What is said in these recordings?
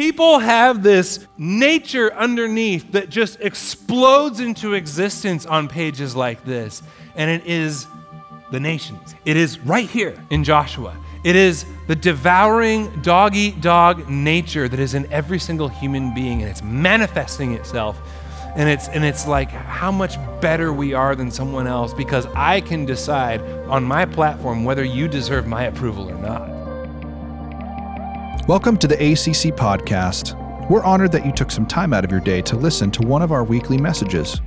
people have this nature underneath that just explodes into existence on pages like this, and it is the nations. It is right here in Joshua. It is the devouring dog eat dog nature that is in every single human being, and it's manifesting itself. And it's, and it's like how much better we are than someone else because I can decide on my platform whether you deserve my approval or not. Welcome to the ACC podcast. We're honored that you took some time out of your day to listen to one of our weekly messages.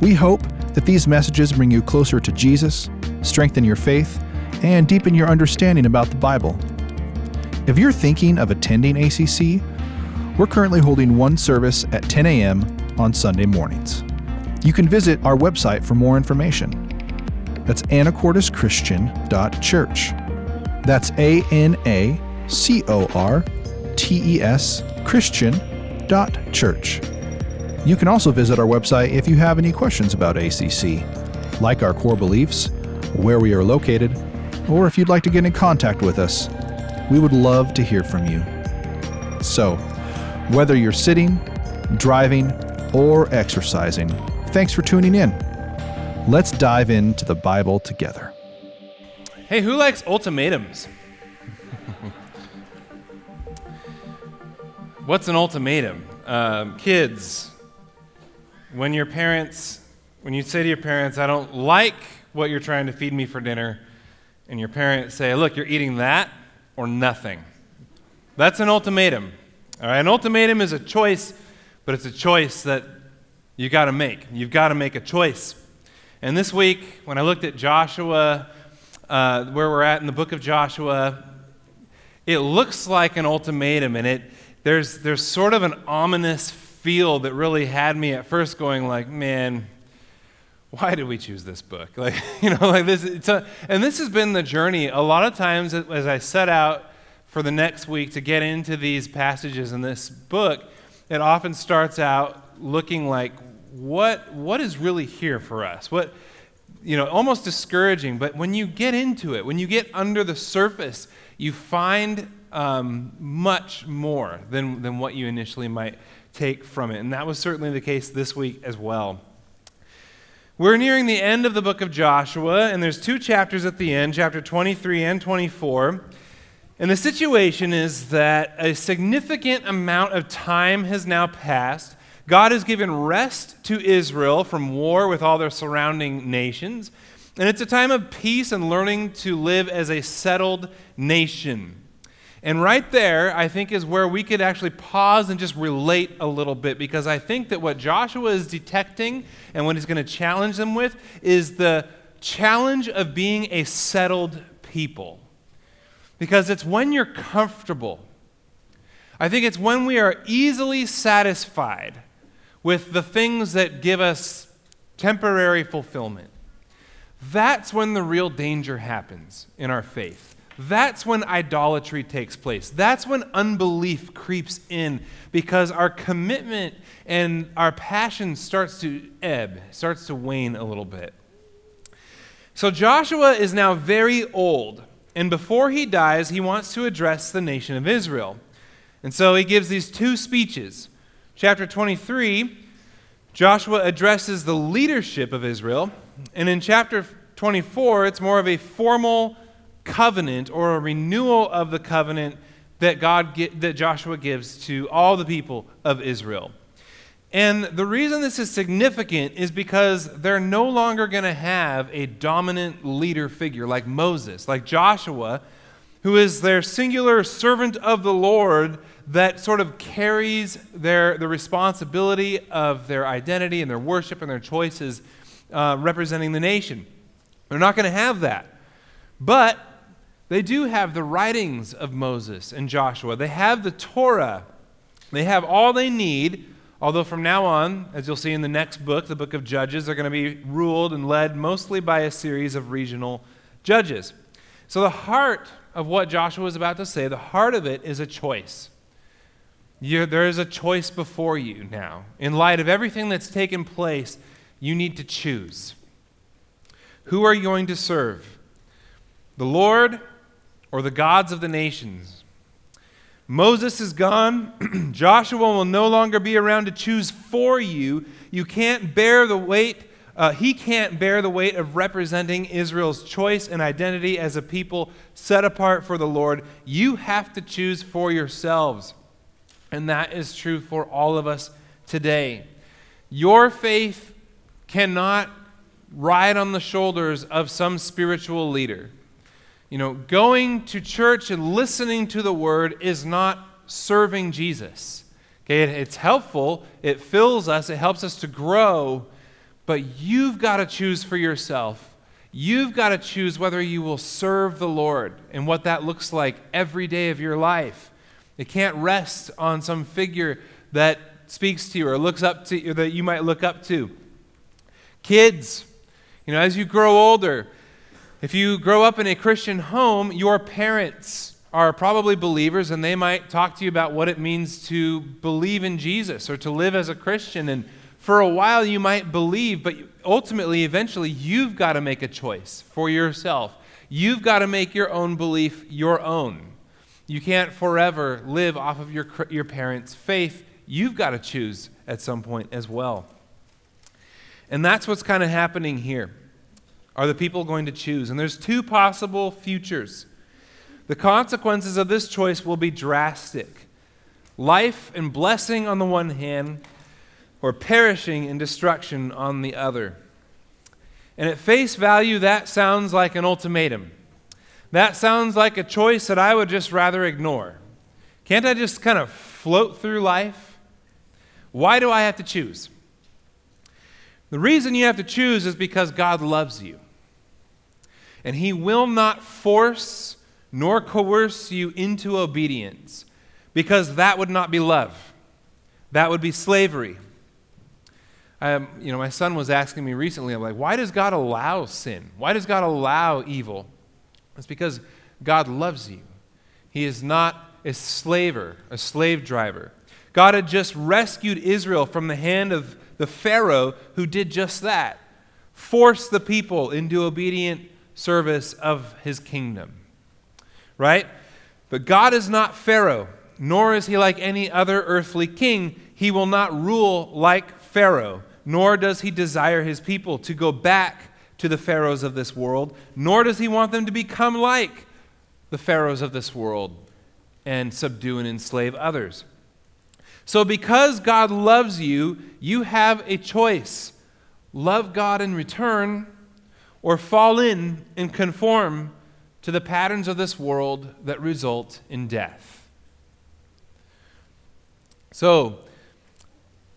We hope that these messages bring you closer to Jesus, strengthen your faith, and deepen your understanding about the Bible. If you're thinking of attending ACC, we're currently holding one service at 10 a.m. on Sunday mornings. You can visit our website for more information. That's anacorteschristian.church. That's A N A C O R T E S Christian.church. You can also visit our website if you have any questions about ACC, like our core beliefs, where we are located, or if you'd like to get in contact with us. We would love to hear from you. So, whether you're sitting, driving, or exercising, thanks for tuning in. Let's dive into the Bible together. Hey, who likes ultimatums? What's an ultimatum? Um, kids, when your parents, when you say to your parents, I don't like what you're trying to feed me for dinner, and your parents say, Look, you're eating that or nothing. That's an ultimatum. All right, an ultimatum is a choice, but it's a choice that you got to make. You've got to make a choice. And this week, when I looked at Joshua, uh, where we're at in the book of Joshua, it looks like an ultimatum, and it there's there's sort of an ominous feel that really had me at first going like, man, why did we choose this book? Like, you know, like this. A, and this has been the journey. A lot of times, as I set out for the next week to get into these passages in this book, it often starts out looking like, what what is really here for us? What you know, almost discouraging. But when you get into it, when you get under the surface, you find um, much more than, than what you initially might take from it. And that was certainly the case this week as well. We're nearing the end of the book of Joshua, and there's two chapters at the end, chapter 23 and 24. And the situation is that a significant amount of time has now passed. God has given rest to Israel from war with all their surrounding nations. And it's a time of peace and learning to live as a settled nation. And right there, I think, is where we could actually pause and just relate a little bit because I think that what Joshua is detecting and what he's going to challenge them with is the challenge of being a settled people. Because it's when you're comfortable, I think it's when we are easily satisfied with the things that give us temporary fulfillment. That's when the real danger happens in our faith. That's when idolatry takes place. That's when unbelief creeps in because our commitment and our passion starts to ebb, starts to wane a little bit. So Joshua is now very old, and before he dies, he wants to address the nation of Israel. And so he gives these two speeches. Chapter 23, Joshua addresses the leadership of Israel, and in chapter 24, it's more of a formal covenant or a renewal of the covenant that God that Joshua gives to all the people of Israel. And the reason this is significant is because they're no longer going to have a dominant leader figure like Moses, like Joshua, who is their singular servant of the Lord that sort of carries their, the responsibility of their identity and their worship and their choices uh, representing the nation. They're not going to have that. But they do have the writings of Moses and Joshua. They have the Torah. They have all they need, although from now on, as you'll see in the next book, the book of Judges, they're going to be ruled and led mostly by a series of regional judges. So, the heart of what Joshua is about to say, the heart of it is a choice. You're, there is a choice before you now. In light of everything that's taken place, you need to choose. Who are you going to serve? The Lord or the gods of the nations. Moses is gone. Joshua will no longer be around to choose for you. You can't bear the weight, uh, he can't bear the weight of representing Israel's choice and identity as a people set apart for the Lord. You have to choose for yourselves. And that is true for all of us today. Your faith cannot ride on the shoulders of some spiritual leader. You know, going to church and listening to the word is not serving Jesus. Okay, it's helpful, it fills us, it helps us to grow, but you've got to choose for yourself. You've got to choose whether you will serve the Lord and what that looks like every day of your life. It can't rest on some figure that speaks to you or looks up to you that you might look up to. Kids, you know, as you grow older, if you grow up in a Christian home, your parents are probably believers and they might talk to you about what it means to believe in Jesus or to live as a Christian. And for a while, you might believe, but ultimately, eventually, you've got to make a choice for yourself. You've got to make your own belief your own. You can't forever live off of your, your parents' faith. You've got to choose at some point as well. And that's what's kind of happening here. Are the people going to choose? And there's two possible futures. The consequences of this choice will be drastic life and blessing on the one hand, or perishing and destruction on the other. And at face value, that sounds like an ultimatum. That sounds like a choice that I would just rather ignore. Can't I just kind of float through life? Why do I have to choose? The reason you have to choose is because God loves you. And He will not force nor coerce you into obedience because that would not be love. That would be slavery. Um, you know, my son was asking me recently, I'm like, why does God allow sin? Why does God allow evil? It's because God loves you. He is not a slaver, a slave driver. God had just rescued Israel from the hand of the Pharaoh who did just that forced the people into obedient service of his kingdom. Right? But God is not Pharaoh, nor is he like any other earthly king. He will not rule like Pharaoh, nor does he desire his people to go back to the pharaohs of this world, nor does he want them to become like the pharaohs of this world and subdue and enslave others. So, because God loves you, you have a choice love God in return, or fall in and conform to the patterns of this world that result in death. So,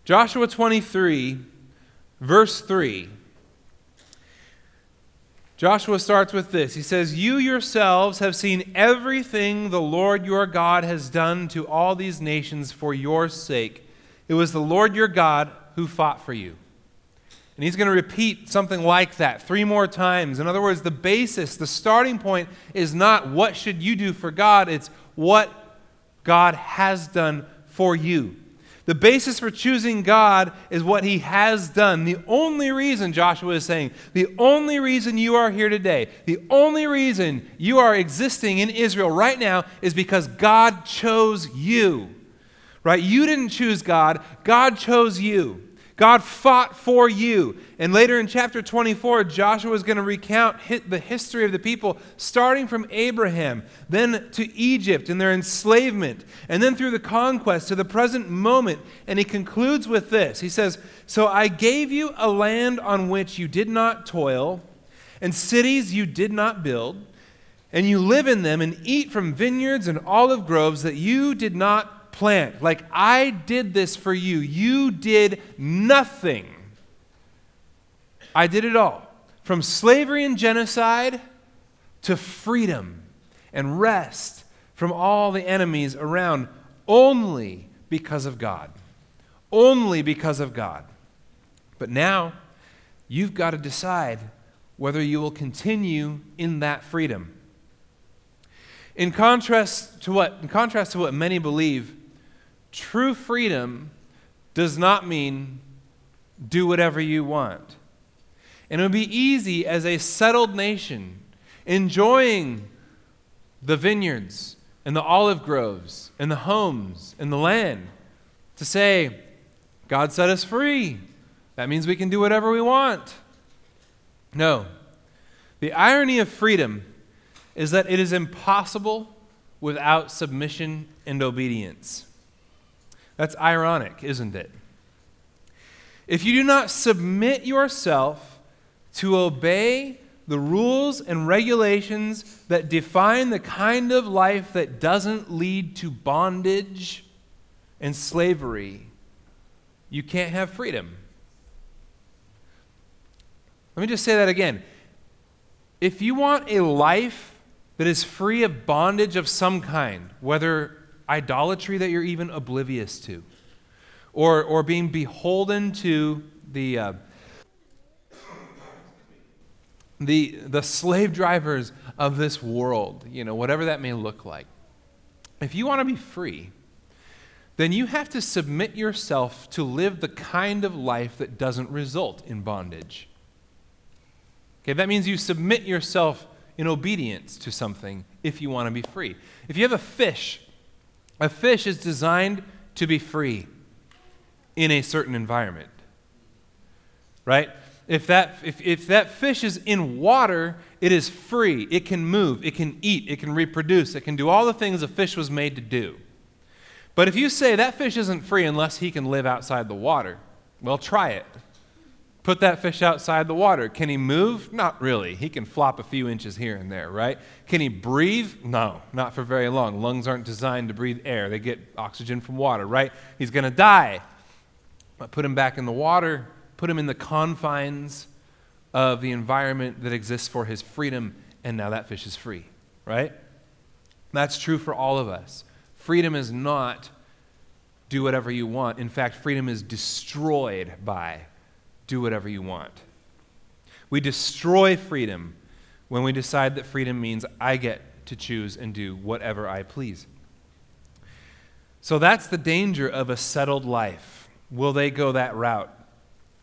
Joshua 23, verse 3. Joshua starts with this. He says, You yourselves have seen everything the Lord your God has done to all these nations for your sake. It was the Lord your God who fought for you. And he's going to repeat something like that three more times. In other words, the basis, the starting point is not what should you do for God, it's what God has done for you. The basis for choosing God is what he has done. The only reason, Joshua is saying, the only reason you are here today, the only reason you are existing in Israel right now is because God chose you. Right? You didn't choose God, God chose you. God fought for you. And later in chapter 24, Joshua is going to recount the history of the people, starting from Abraham, then to Egypt and their enslavement, and then through the conquest to the present moment. And he concludes with this He says, So I gave you a land on which you did not toil, and cities you did not build, and you live in them and eat from vineyards and olive groves that you did not plant. Like, I did this for you. You did nothing. I did it all. From slavery and genocide to freedom and rest from all the enemies around, only because of God. Only because of God. But now, you've got to decide whether you will continue in that freedom. In contrast to what, in contrast to what many believe, True freedom does not mean do whatever you want. And it would be easy as a settled nation, enjoying the vineyards and the olive groves and the homes and the land to say, God set us free. That means we can do whatever we want. No. The irony of freedom is that it is impossible without submission and obedience. That's ironic, isn't it? If you do not submit yourself to obey the rules and regulations that define the kind of life that doesn't lead to bondage and slavery, you can't have freedom. Let me just say that again. If you want a life that is free of bondage of some kind, whether idolatry that you're even oblivious to, or, or being beholden to the, uh, the, the slave drivers of this world, you know, whatever that may look like. If you want to be free, then you have to submit yourself to live the kind of life that doesn't result in bondage. Okay, that means you submit yourself in obedience to something if you want to be free. If you have a fish, a fish is designed to be free in a certain environment. Right? If that, if, if that fish is in water, it is free. It can move, it can eat, it can reproduce, it can do all the things a fish was made to do. But if you say that fish isn't free unless he can live outside the water, well, try it. Put that fish outside the water. Can he move? Not really. He can flop a few inches here and there, right? Can he breathe? No, not for very long. Lungs aren't designed to breathe air, they get oxygen from water, right? He's going to die. But put him back in the water, put him in the confines of the environment that exists for his freedom, and now that fish is free, right? That's true for all of us. Freedom is not do whatever you want. In fact, freedom is destroyed by do whatever you want. We destroy freedom when we decide that freedom means I get to choose and do whatever I please. So that's the danger of a settled life. Will they go that route?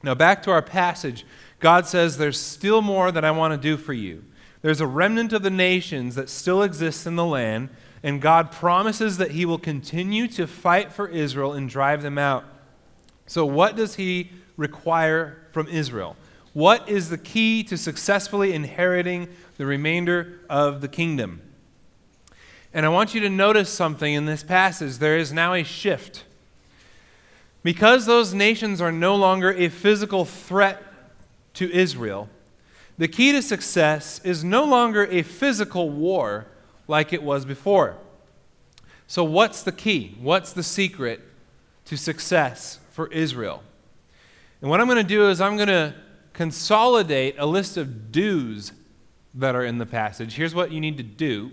Now, back to our passage, God says, There's still more that I want to do for you. There's a remnant of the nations that still exists in the land, and God promises that He will continue to fight for Israel and drive them out. So, what does He require from Israel? What is the key to successfully inheriting the remainder of the kingdom? And I want you to notice something in this passage. There is now a shift. Because those nations are no longer a physical threat to Israel, the key to success is no longer a physical war like it was before. So, what's the key? What's the secret to success for Israel? And what I'm going to do is I'm going to consolidate a list of do's that are in the passage. Here's what you need to do,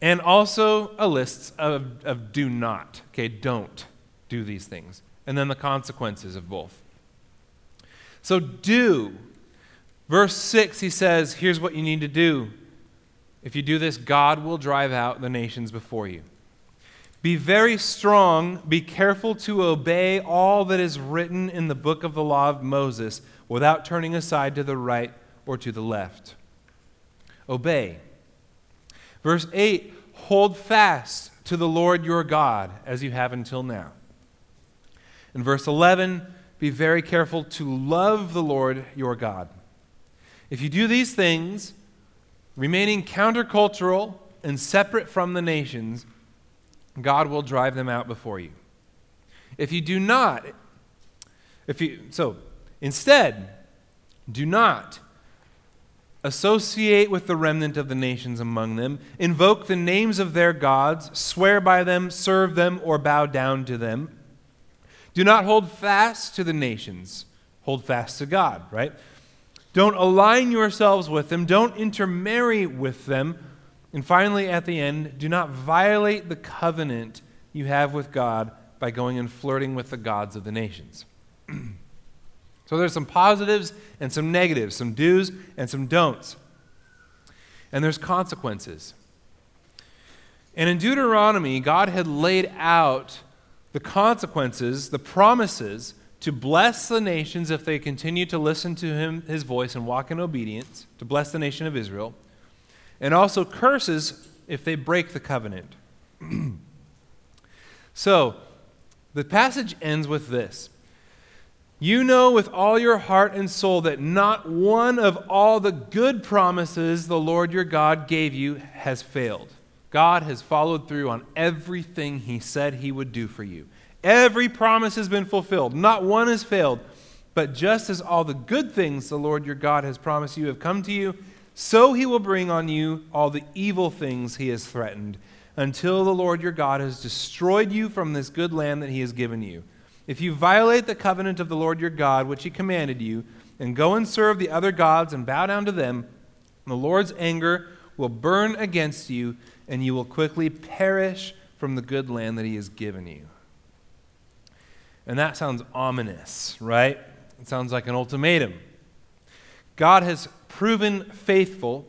and also a list of, of do not. Okay, don't do these things. And then the consequences of both. So, do. Verse 6, he says, here's what you need to do. If you do this, God will drive out the nations before you. Be very strong, be careful to obey all that is written in the book of the law of Moses without turning aside to the right or to the left. Obey. Verse 8 Hold fast to the Lord your God as you have until now. In verse 11, be very careful to love the Lord your God. If you do these things, remaining countercultural and separate from the nations, God will drive them out before you. If you do not, if you, so instead, do not associate with the remnant of the nations among them, invoke the names of their gods, swear by them, serve them, or bow down to them. Do not hold fast to the nations, hold fast to God, right? Don't align yourselves with them, don't intermarry with them and finally, at the end, do not violate the covenant you have with God by going and flirting with the gods of the nations. so there's some positives and some negatives, some do's and some don'ts. And there's consequences. And in Deuteronomy, God had laid out the consequences, the promises to bless the nations if they continue to listen to him, his voice and walk in obedience, to bless the nation of Israel and also curses if they break the covenant. so, the passage ends with this You know with all your heart and soul that not one of all the good promises the Lord your God gave you has failed. God has followed through on everything he said he would do for you. Every promise has been fulfilled, not one has failed. But just as all the good things the Lord your God has promised you have come to you, so he will bring on you all the evil things he has threatened, until the Lord your God has destroyed you from this good land that he has given you. If you violate the covenant of the Lord your God, which he commanded you, and go and serve the other gods and bow down to them, the Lord's anger will burn against you, and you will quickly perish from the good land that he has given you. And that sounds ominous, right? It sounds like an ultimatum. God has proven faithful.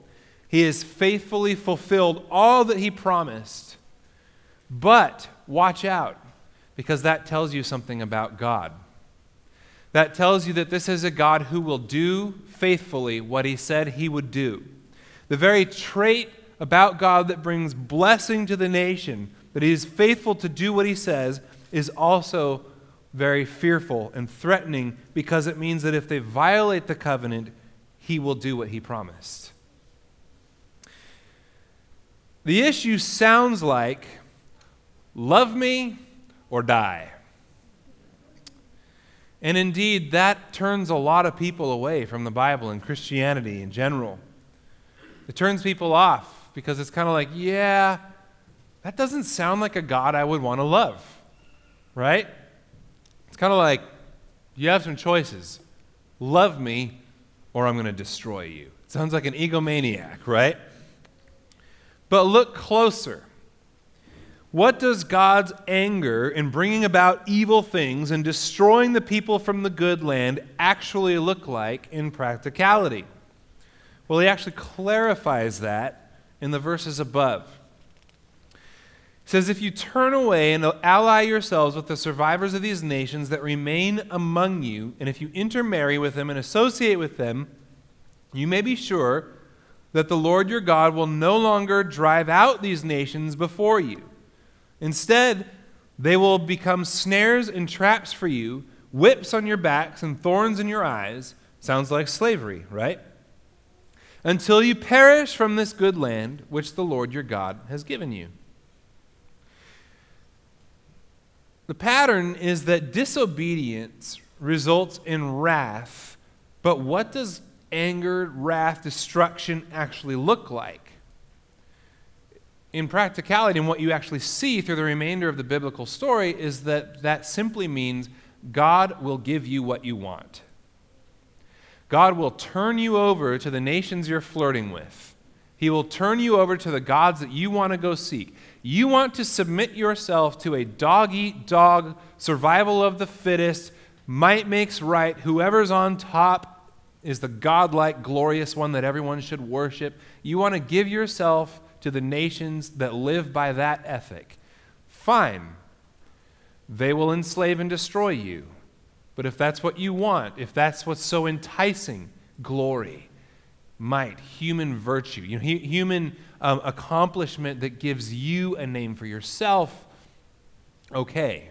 He has faithfully fulfilled all that he promised. But watch out, because that tells you something about God. That tells you that this is a God who will do faithfully what he said he would do. The very trait about God that brings blessing to the nation, that he is faithful to do what he says, is also very fearful and threatening because it means that if they violate the covenant, he will do what he promised. The issue sounds like love me or die. And indeed, that turns a lot of people away from the Bible and Christianity in general. It turns people off because it's kind of like, yeah, that doesn't sound like a God I would want to love, right? It's kind of like you have some choices love me, or I'm going to destroy you. It sounds like an egomaniac, right? But look closer. What does God's anger in bringing about evil things and destroying the people from the good land actually look like in practicality? Well, he actually clarifies that in the verses above says, If you turn away and ally yourselves with the survivors of these nations that remain among you, and if you intermarry with them and associate with them, you may be sure that the Lord your God will no longer drive out these nations before you. Instead, they will become snares and traps for you, whips on your backs and thorns in your eyes. Sounds like slavery, right? Until you perish from this good land which the Lord your God has given you. The pattern is that disobedience results in wrath, but what does anger, wrath, destruction actually look like? In practicality, and what you actually see through the remainder of the biblical story is that that simply means God will give you what you want. God will turn you over to the nations you're flirting with. He will turn you over to the gods that you want to go seek. You want to submit yourself to a dog eat dog, survival of the fittest, might makes right, whoever's on top is the godlike, glorious one that everyone should worship. You want to give yourself to the nations that live by that ethic. Fine. They will enslave and destroy you. But if that's what you want, if that's what's so enticing, glory might, human virtue, you know, human um, accomplishment that gives you a name for yourself, okay.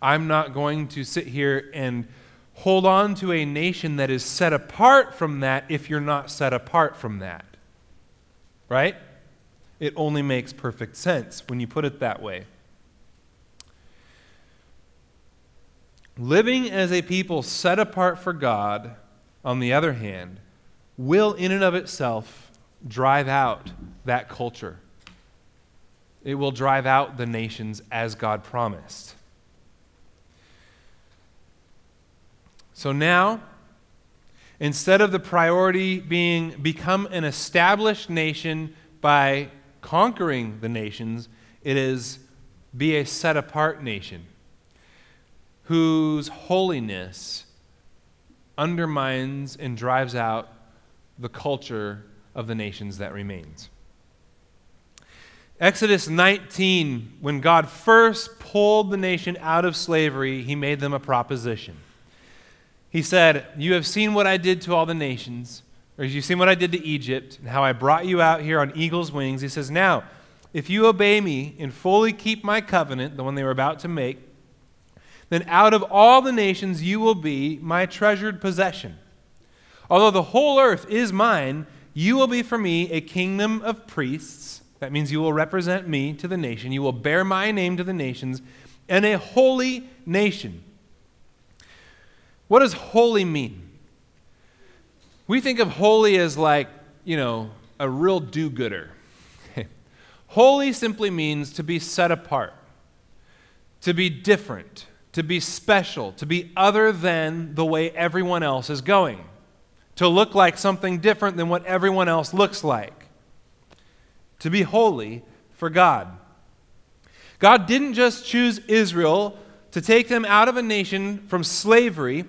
I'm not going to sit here and hold on to a nation that is set apart from that if you're not set apart from that. Right? It only makes perfect sense when you put it that way. Living as a people set apart for God, on the other hand, will in and of itself drive out that culture. It will drive out the nations as God promised. So now, instead of the priority being become an established nation by conquering the nations, it is be a set apart nation whose holiness undermines and drives out the culture of the nations that remains. Exodus 19, when God first pulled the nation out of slavery, he made them a proposition. He said, You have seen what I did to all the nations, or you've seen what I did to Egypt, and how I brought you out here on eagle's wings. He says, Now, if you obey me and fully keep my covenant, the one they were about to make, then out of all the nations you will be my treasured possession. Although the whole earth is mine, you will be for me a kingdom of priests. That means you will represent me to the nation. You will bear my name to the nations, and a holy nation. What does holy mean? We think of holy as like, you know, a real do gooder. Holy simply means to be set apart, to be different, to be special, to be other than the way everyone else is going, to look like something different than what everyone else looks like, to be holy for God. God didn't just choose Israel to take them out of a nation from slavery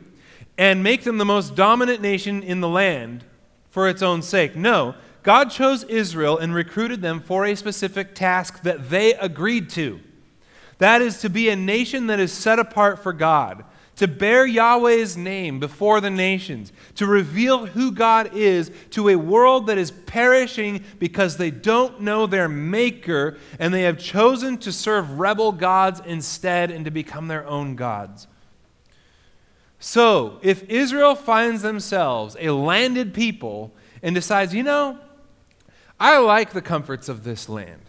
and make them the most dominant nation in the land for its own sake. No, God chose Israel and recruited them for a specific task that they agreed to. That is to be a nation that is set apart for God, to bear Yahweh's name before the nations, to reveal who God is to a world that is perishing because they don't know their Maker and they have chosen to serve rebel gods instead and to become their own gods. So, if Israel finds themselves a landed people and decides, you know, I like the comforts of this land.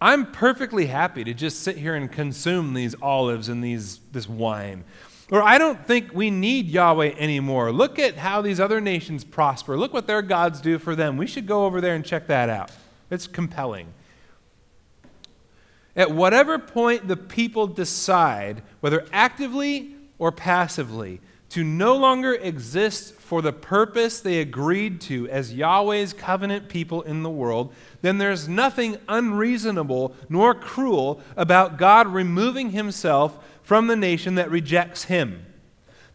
I'm perfectly happy to just sit here and consume these olives and these, this wine. Or I don't think we need Yahweh anymore. Look at how these other nations prosper. Look what their gods do for them. We should go over there and check that out. It's compelling. At whatever point the people decide, whether actively or passively, to no longer exist for the purpose they agreed to as Yahweh's covenant people in the world, then there's nothing unreasonable nor cruel about God removing himself from the nation that rejects him.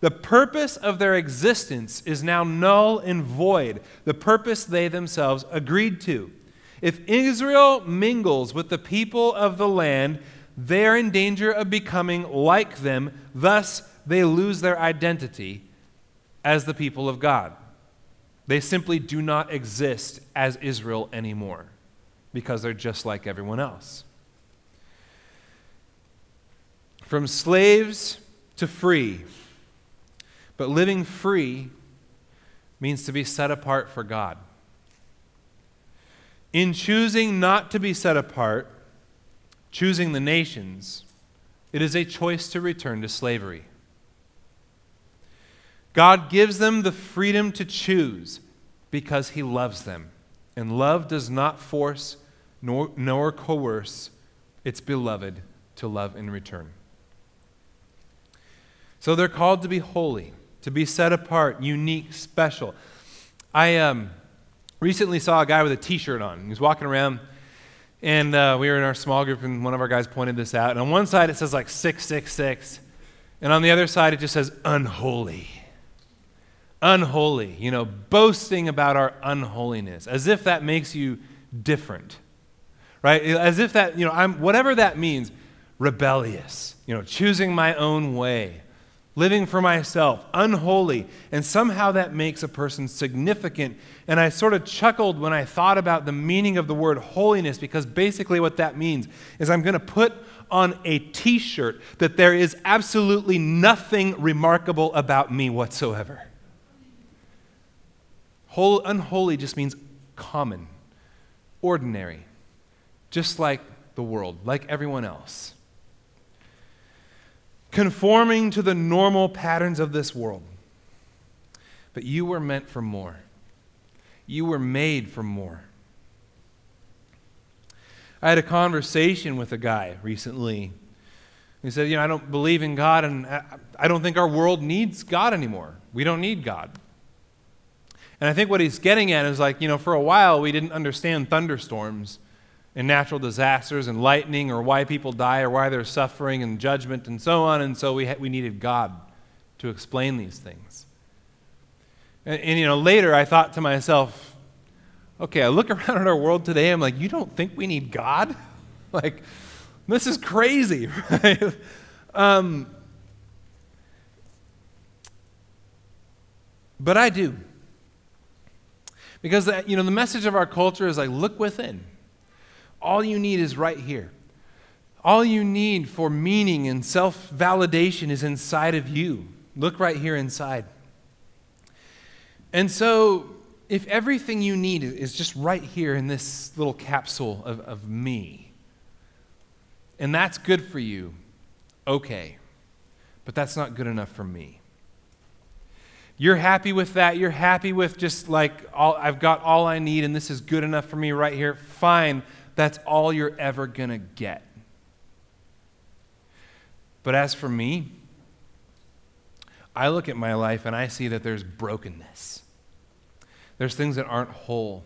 The purpose of their existence is now null and void, the purpose they themselves agreed to. If Israel mingles with the people of the land, they are in danger of becoming like them, thus, they lose their identity as the people of God. They simply do not exist as Israel anymore because they're just like everyone else. From slaves to free. But living free means to be set apart for God. In choosing not to be set apart, choosing the nations, it is a choice to return to slavery. God gives them the freedom to choose because He loves them. And love does not force nor, nor coerce its beloved to love in return. So they're called to be holy, to be set apart, unique, special. I um, recently saw a guy with a t shirt on. He was walking around, and uh, we were in our small group, and one of our guys pointed this out. And on one side, it says like 666, and on the other side, it just says unholy unholy, you know, boasting about our unholiness, as if that makes you different, right? As if that, you know, I'm, whatever that means, rebellious, you know, choosing my own way, living for myself, unholy, and somehow that makes a person significant. And I sort of chuckled when I thought about the meaning of the word holiness, because basically what that means is I'm going to put on a t shirt that there is absolutely nothing remarkable about me whatsoever. Whole, unholy just means common, ordinary, just like the world, like everyone else. Conforming to the normal patterns of this world. But you were meant for more. You were made for more. I had a conversation with a guy recently. He said, You know, I don't believe in God, and I don't think our world needs God anymore. We don't need God. And I think what he's getting at is like, you know, for a while we didn't understand thunderstorms and natural disasters and lightning or why people die or why they're suffering and judgment and so on. And so we, ha- we needed God to explain these things. And, and, you know, later I thought to myself, okay, I look around at our world today, I'm like, you don't think we need God? like, this is crazy, right? um, but I do. Because, uh, you know, the message of our culture is like, look within. All you need is right here. All you need for meaning and self validation is inside of you. Look right here inside. And so, if everything you need is just right here in this little capsule of, of me, and that's good for you, okay. But that's not good enough for me. You're happy with that. You're happy with just like, all, I've got all I need and this is good enough for me right here. Fine. That's all you're ever going to get. But as for me, I look at my life and I see that there's brokenness. There's things that aren't whole.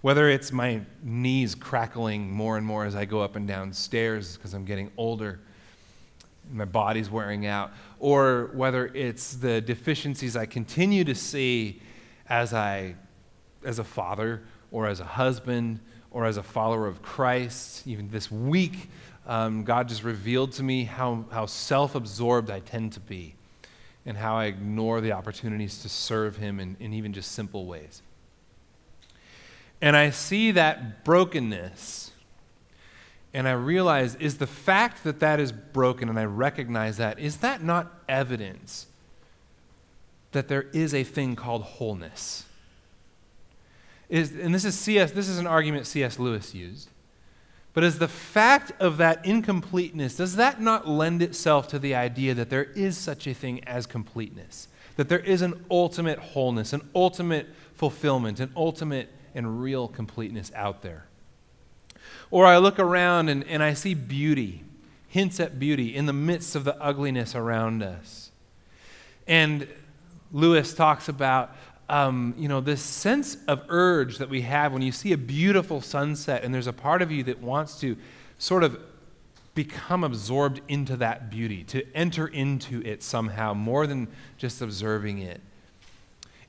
Whether it's my knees crackling more and more as I go up and down stairs because I'm getting older, my body's wearing out, or whether it's the deficiencies I continue to see as I as a father or as a husband or as a follower of Christ. Even this week, um, God just revealed to me how, how self absorbed I tend to be and how I ignore the opportunities to serve Him in, in even just simple ways. And I see that brokenness and I realize is the fact that that is broken and I recognize that, is that not evidence that there is a thing called wholeness? Is, and this is C.S. This is an argument C.S. Lewis used. But is the fact of that incompleteness, does that not lend itself to the idea that there is such a thing as completeness? That there is an ultimate wholeness, an ultimate fulfillment, an ultimate and real completeness out there? Or I look around and, and I see beauty, hints at beauty in the midst of the ugliness around us. And Lewis talks about, um, you know, this sense of urge that we have when you see a beautiful sunset and there's a part of you that wants to sort of become absorbed into that beauty, to enter into it somehow more than just observing it.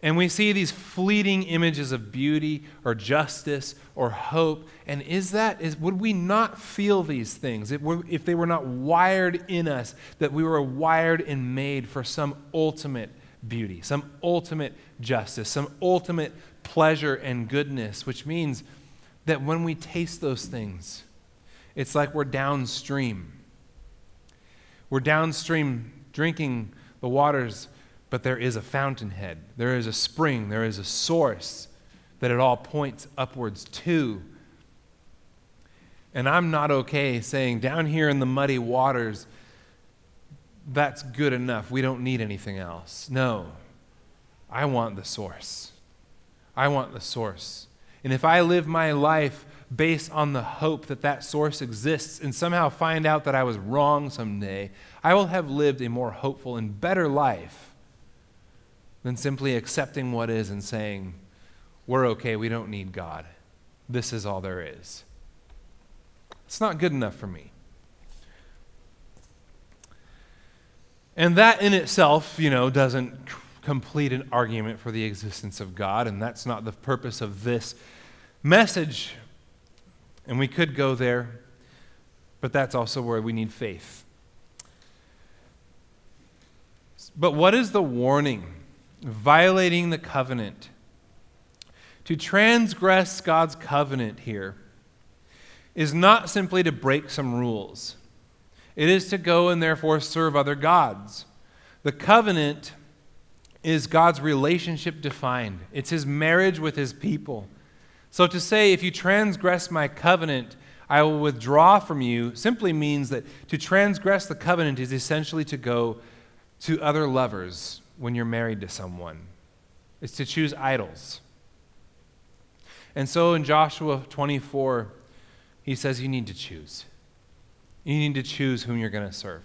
And we see these fleeting images of beauty or justice or hope. And is that, is, would we not feel these things if, if they were not wired in us, that we were wired and made for some ultimate beauty, some ultimate justice, some ultimate pleasure and goodness, which means that when we taste those things, it's like we're downstream. We're downstream drinking the waters but there is a fountainhead, there is a spring, there is a source that it all points upwards to. And I'm not okay saying, down here in the muddy waters, that's good enough. We don't need anything else. No, I want the source. I want the source. And if I live my life based on the hope that that source exists and somehow find out that I was wrong someday, I will have lived a more hopeful and better life than simply accepting what is and saying, we're okay, we don't need God. This is all there is. It's not good enough for me. And that in itself, you know, doesn't complete an argument for the existence of God, and that's not the purpose of this message. And we could go there, but that's also where we need faith. But what is the warning violating the covenant. To transgress God's covenant here is not simply to break some rules, it is to go and therefore serve other gods. The covenant is God's relationship defined, it's his marriage with his people. So to say, if you transgress my covenant, I will withdraw from you simply means that to transgress the covenant is essentially to go to other lovers, when you're married to someone is to choose idols. And so in Joshua 24, he says you need to choose. You need to choose whom you're going to serve.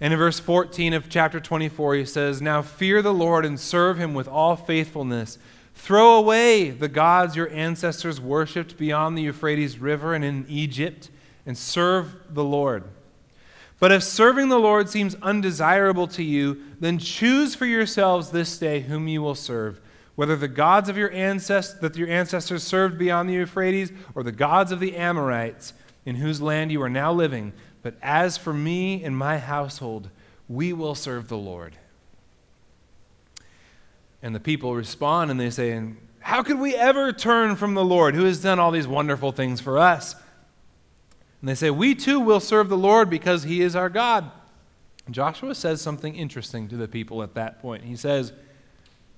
And in verse 14 of chapter 24, he says, Now fear the Lord and serve him with all faithfulness. Throw away the gods your ancestors worshipped beyond the Euphrates River and in Egypt, and serve the Lord. But if serving the Lord seems undesirable to you, then choose for yourselves this day whom you will serve, whether the gods of your ancestors that your ancestors served beyond the Euphrates, or the gods of the Amorites, in whose land you are now living. But as for me and my household, we will serve the Lord. And the people respond and they say, How could we ever turn from the Lord who has done all these wonderful things for us? And they say, We too will serve the Lord because he is our God. Joshua says something interesting to the people at that point. He says,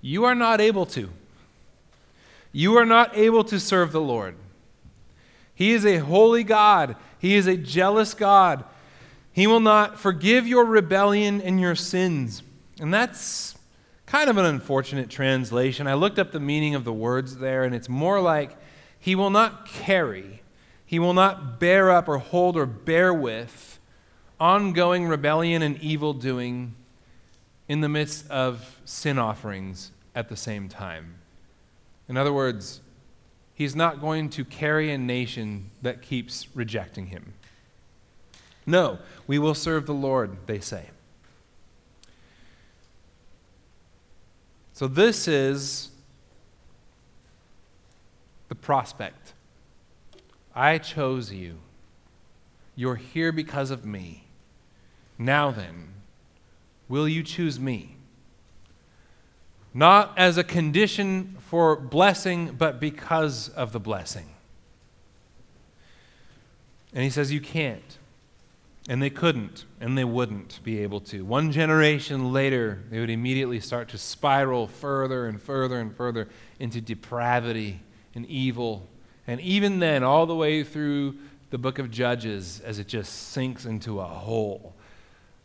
You are not able to. You are not able to serve the Lord. He is a holy God, He is a jealous God. He will not forgive your rebellion and your sins. And that's kind of an unfortunate translation. I looked up the meaning of the words there, and it's more like He will not carry, He will not bear up or hold or bear with ongoing rebellion and evil doing in the midst of sin offerings at the same time. In other words, He's not going to carry a nation that keeps rejecting Him. No, we will serve the Lord, they say. So, this is the prospect. I chose you. You're here because of me. Now then, will you choose me? Not as a condition for blessing, but because of the blessing. And he says, You can't. And they couldn't, and they wouldn't be able to. One generation later, they would immediately start to spiral further and further and further into depravity and evil. And even then, all the way through the book of Judges, as it just sinks into a hole,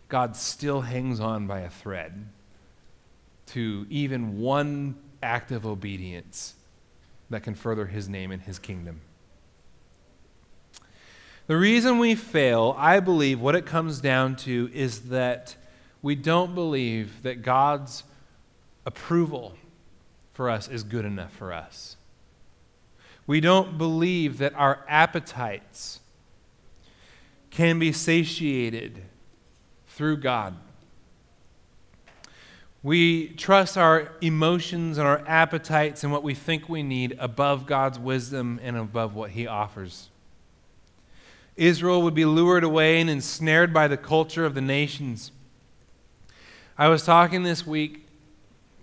God still hangs on by a thread to even one act of obedience that can further his name and his kingdom. The reason we fail, I believe, what it comes down to is that we don't believe that God's approval for us is good enough for us. We don't believe that our appetites can be satiated through God. We trust our emotions and our appetites and what we think we need above God's wisdom and above what He offers. Israel would be lured away and ensnared by the culture of the nations. I was talking this week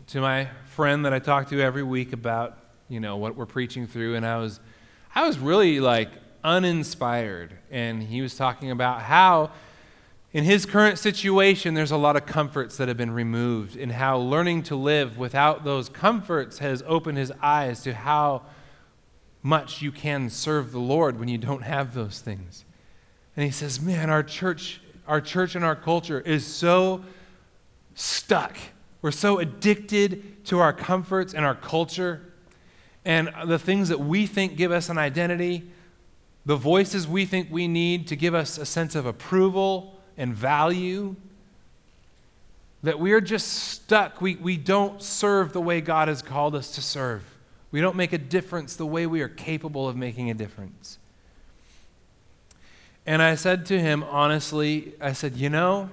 to my friend that I talk to every week about, you know, what we're preaching through, and I was, I was really like uninspired. And he was talking about how, in his current situation, there's a lot of comforts that have been removed, and how learning to live without those comforts has opened his eyes to how much you can serve the Lord when you don't have those things. And he says, Man, our church, our church and our culture is so stuck. We're so addicted to our comforts and our culture and the things that we think give us an identity, the voices we think we need to give us a sense of approval and value, that we are just stuck. We, we don't serve the way God has called us to serve. We don't make a difference the way we are capable of making a difference. And I said to him, honestly, I said, You know,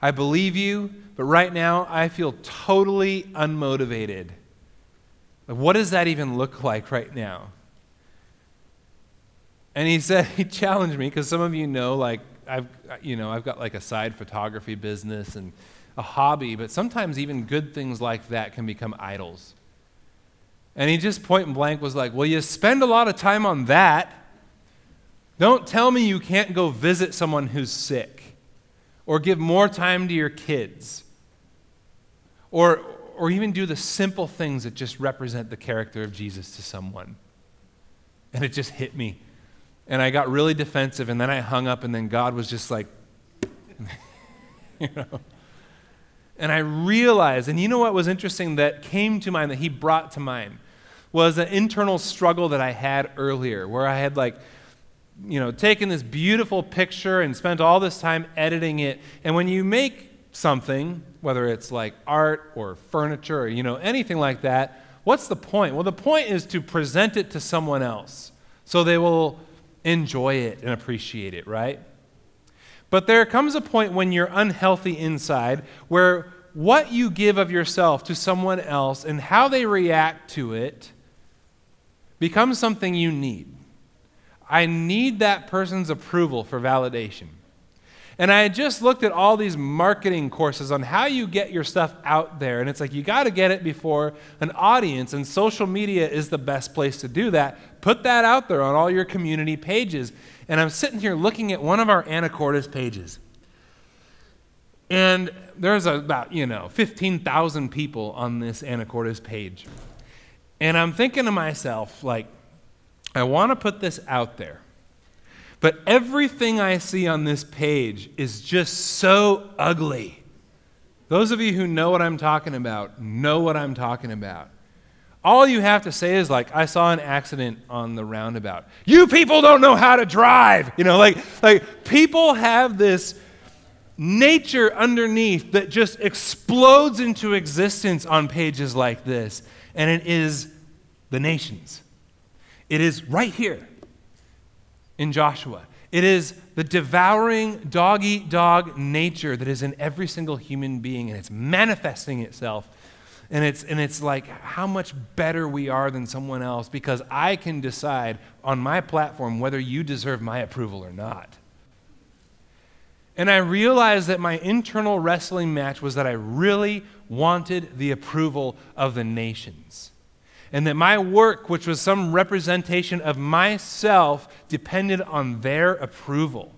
I believe you, but right now I feel totally unmotivated. What does that even look like right now? And he said, he challenged me because some of you know, like, I've, you know, I've got like a side photography business and a hobby, but sometimes even good things like that can become idols. And he just point blank was like, Well, you spend a lot of time on that. Don't tell me you can't go visit someone who's sick or give more time to your kids or, or even do the simple things that just represent the character of Jesus to someone. And it just hit me. And I got really defensive, and then I hung up, and then God was just like, you know. And I realized, and you know what was interesting that came to mind, that He brought to mind? was an internal struggle that I had earlier where I had like, you know, taken this beautiful picture and spent all this time editing it. And when you make something, whether it's like art or furniture or, you know, anything like that, what's the point? Well, the point is to present it to someone else so they will enjoy it and appreciate it, right? But there comes a point when you're unhealthy inside where what you give of yourself to someone else and how they react to it becomes something you need. I need that person's approval for validation. And I had just looked at all these marketing courses on how you get your stuff out there. And it's like, you got to get it before an audience, and social media is the best place to do that. Put that out there on all your community pages. And I'm sitting here looking at one of our Anacortes pages. And there's about, you know, 15,000 people on this Anacortes page. And I'm thinking to myself, like, I want to put this out there. But everything I see on this page is just so ugly. Those of you who know what I'm talking about know what I'm talking about. All you have to say is like, I saw an accident on the roundabout. You people don't know how to drive. You know, like, like people have this nature underneath that just explodes into existence on pages like this. And it is the nations. It is right here in Joshua. It is the devouring, dog eat dog nature that is in every single human being, and it's manifesting itself. And it's, and it's like how much better we are than someone else because I can decide on my platform whether you deserve my approval or not. And I realized that my internal wrestling match was that I really wanted the approval of the nations and that my work, which was some representation of myself, depended on their approval.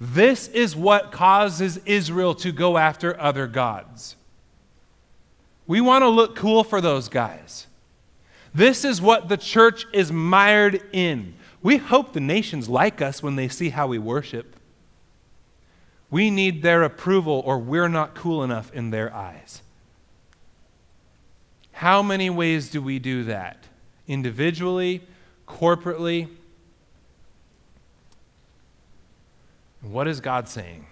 This is what causes Israel to go after other gods. We want to look cool for those guys. This is what the church is mired in. We hope the nations like us when they see how we worship. We need their approval, or we're not cool enough in their eyes. How many ways do we do that? Individually, corporately? What is God saying?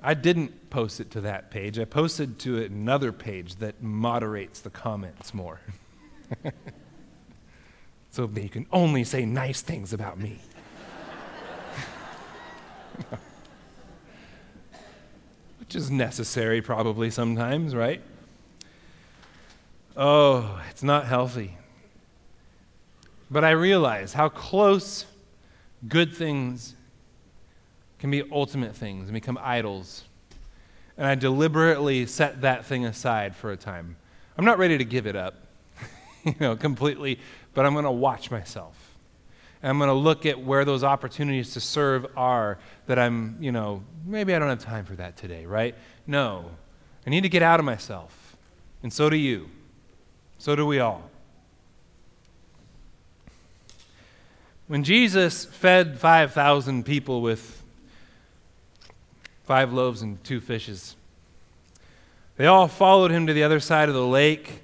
I didn't post it to that page. I posted to another page that moderates the comments more. so you can only say nice things about me. which is necessary probably sometimes, right? Oh, it's not healthy. But I realize how close good things can be ultimate things and become idols. And I deliberately set that thing aside for a time. I'm not ready to give it up, you know, completely, but I'm going to watch myself. I'm going to look at where those opportunities to serve are that I'm, you know, maybe I don't have time for that today, right? No. I need to get out of myself. And so do you. So do we all. When Jesus fed 5,000 people with five loaves and two fishes, they all followed him to the other side of the lake.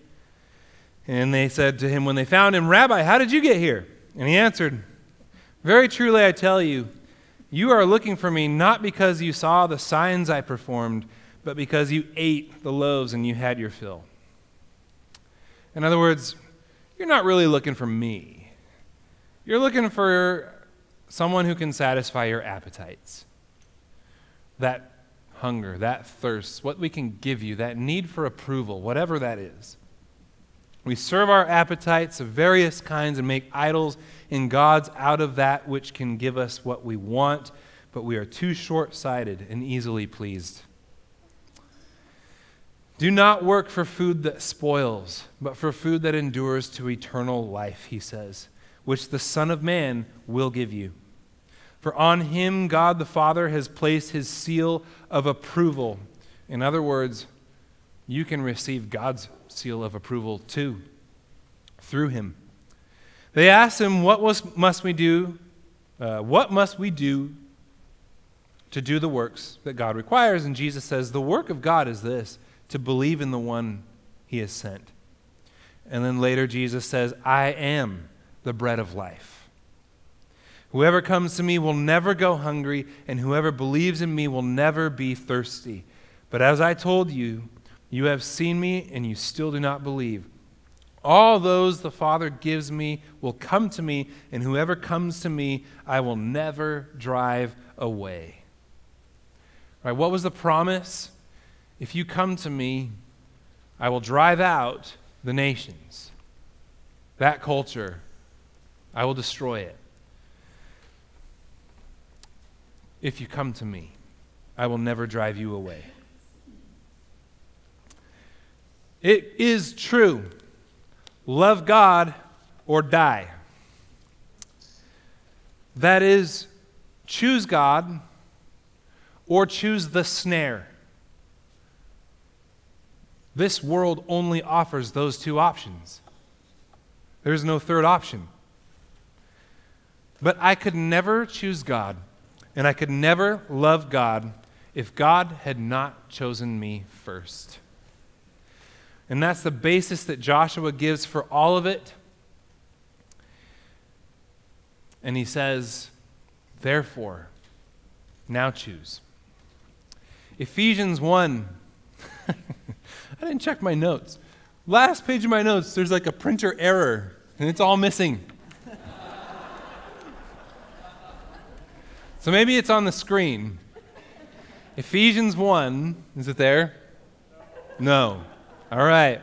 And they said to him when they found him, Rabbi, how did you get here? And he answered, Very truly I tell you, you are looking for me not because you saw the signs I performed, but because you ate the loaves and you had your fill. In other words, you're not really looking for me. You're looking for someone who can satisfy your appetites. That hunger, that thirst, what we can give you, that need for approval, whatever that is. We serve our appetites of various kinds and make idols in gods out of that which can give us what we want, but we are too short sighted and easily pleased. Do not work for food that spoils, but for food that endures to eternal life, he says, which the Son of Man will give you. For on him God the Father has placed his seal of approval. In other words, you can receive God's seal of approval too through him. They asked him, What was, must we do? Uh, what must we do to do the works that God requires? And Jesus says, The work of God is this to believe in the one he has sent. And then later, Jesus says, I am the bread of life. Whoever comes to me will never go hungry, and whoever believes in me will never be thirsty. But as I told you, you have seen me and you still do not believe. All those the Father gives me will come to me, and whoever comes to me, I will never drive away. Right? What was the promise? If you come to me, I will drive out the nations. That culture, I will destroy it. if you come to me. I will never drive you away. It is true. Love God or die. That is, choose God or choose the snare. This world only offers those two options. There's no third option. But I could never choose God, and I could never love God if God had not chosen me first. And that's the basis that Joshua gives for all of it. And he says, Therefore, now choose. Ephesians 1. I didn't check my notes. Last page of my notes, there's like a printer error, and it's all missing. so maybe it's on the screen. Ephesians 1, is it there? No. All right.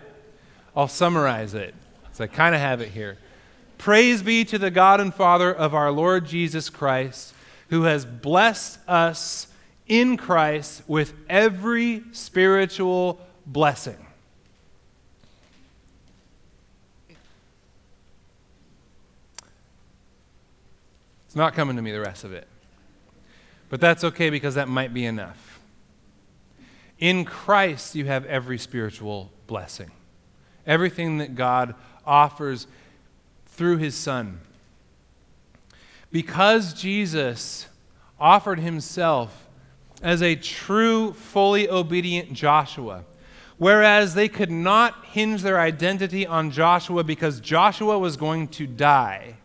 I'll summarize it. So I kind of have it here. Praise be to the God and Father of our Lord Jesus Christ, who has blessed us in Christ with every spiritual blessing. It's not coming to me, the rest of it. But that's okay because that might be enough. In Christ, you have every spiritual blessing. Everything that God offers through his Son. Because Jesus offered himself as a true, fully obedient Joshua, whereas they could not hinge their identity on Joshua because Joshua was going to die,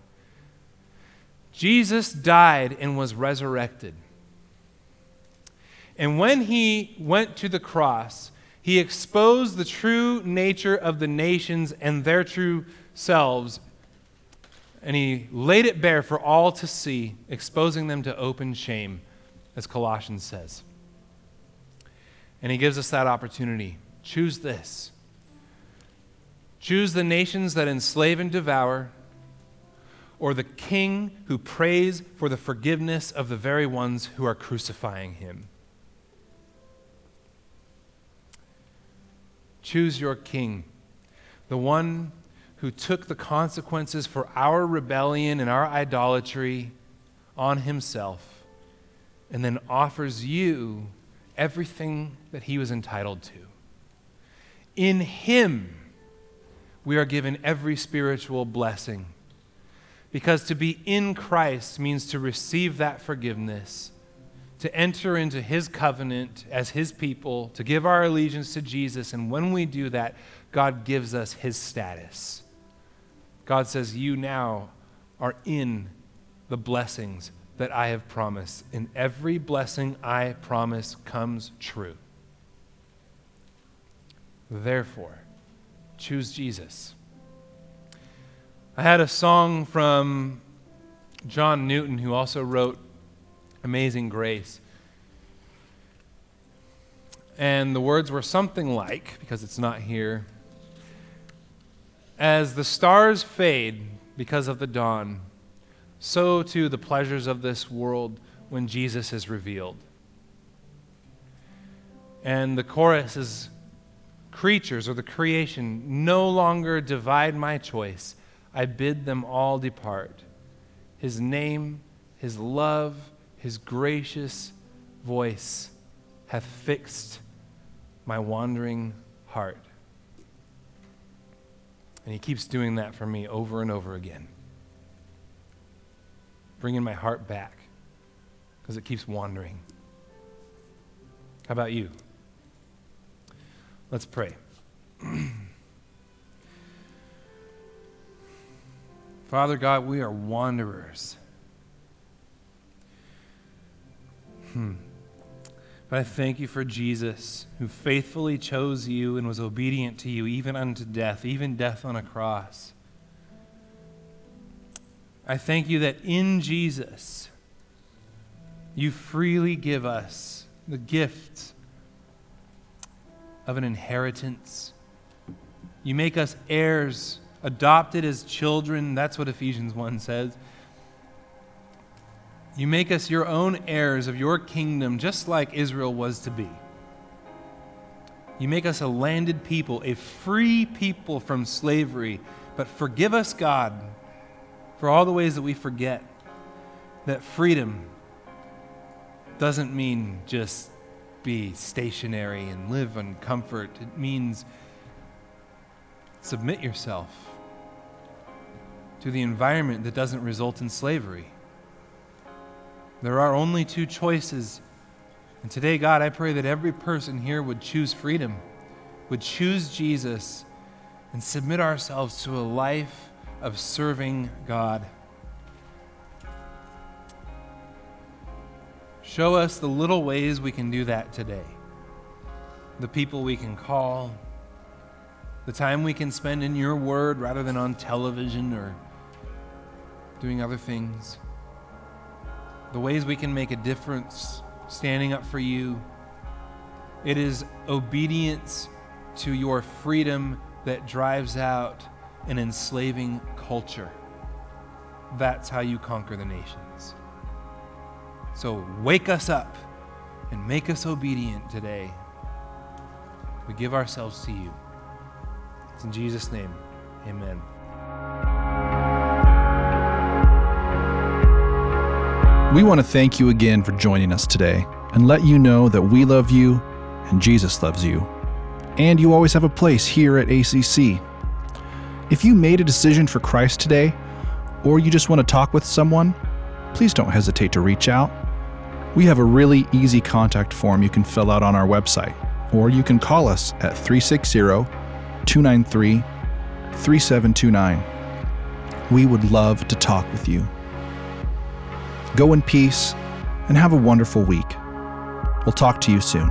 Jesus died and was resurrected. And when he went to the cross, he exposed the true nature of the nations and their true selves, and he laid it bare for all to see, exposing them to open shame, as Colossians says. And he gives us that opportunity. Choose this. Choose the nations that enslave and devour, or the king who prays for the forgiveness of the very ones who are crucifying him. Choose your king, the one who took the consequences for our rebellion and our idolatry on himself, and then offers you everything that he was entitled to. In him, we are given every spiritual blessing. Because to be in Christ means to receive that forgiveness to enter into his covenant as his people, to give our allegiance to Jesus. And when we do that, God gives us his status. God says, You now are in the blessings that I have promised, and every blessing I promise comes true. Therefore, choose Jesus. I had a song from John Newton, who also wrote Amazing Grace. And the words were something like, because it's not here, as the stars fade because of the dawn, so too the pleasures of this world when Jesus is revealed. And the chorus is creatures or the creation no longer divide my choice. I bid them all depart. His name, his love, his gracious voice hath fixed my wandering heart. And he keeps doing that for me over and over again. Bringing my heart back because it keeps wandering. How about you? Let's pray. Father God, we are wanderers. Hmm. But I thank you for Jesus, who faithfully chose you and was obedient to you even unto death, even death on a cross. I thank you that in Jesus, you freely give us the gift of an inheritance. You make us heirs, adopted as children. That's what Ephesians 1 says You make us your own heirs of your kingdom, just like Israel was to be. You make us a landed people, a free people from slavery. But forgive us, God, for all the ways that we forget that freedom doesn't mean just be stationary and live in comfort. It means submit yourself to the environment that doesn't result in slavery. There are only two choices. And today, God, I pray that every person here would choose freedom, would choose Jesus, and submit ourselves to a life of serving God. Show us the little ways we can do that today. The people we can call, the time we can spend in your word rather than on television or doing other things, the ways we can make a difference standing up for you. It is obedience to your freedom that drives out an enslaving culture. That's how you conquer the nations. So wake us up and make us obedient today. We give ourselves to you. It's in Jesus' name, amen. We want to thank you again for joining us today and let you know that we love you and Jesus loves you. And you always have a place here at ACC. If you made a decision for Christ today, or you just want to talk with someone, please don't hesitate to reach out. We have a really easy contact form you can fill out on our website, or you can call us at 360 293 3729. We would love to talk with you. Go in peace and have a wonderful week. We'll talk to you soon.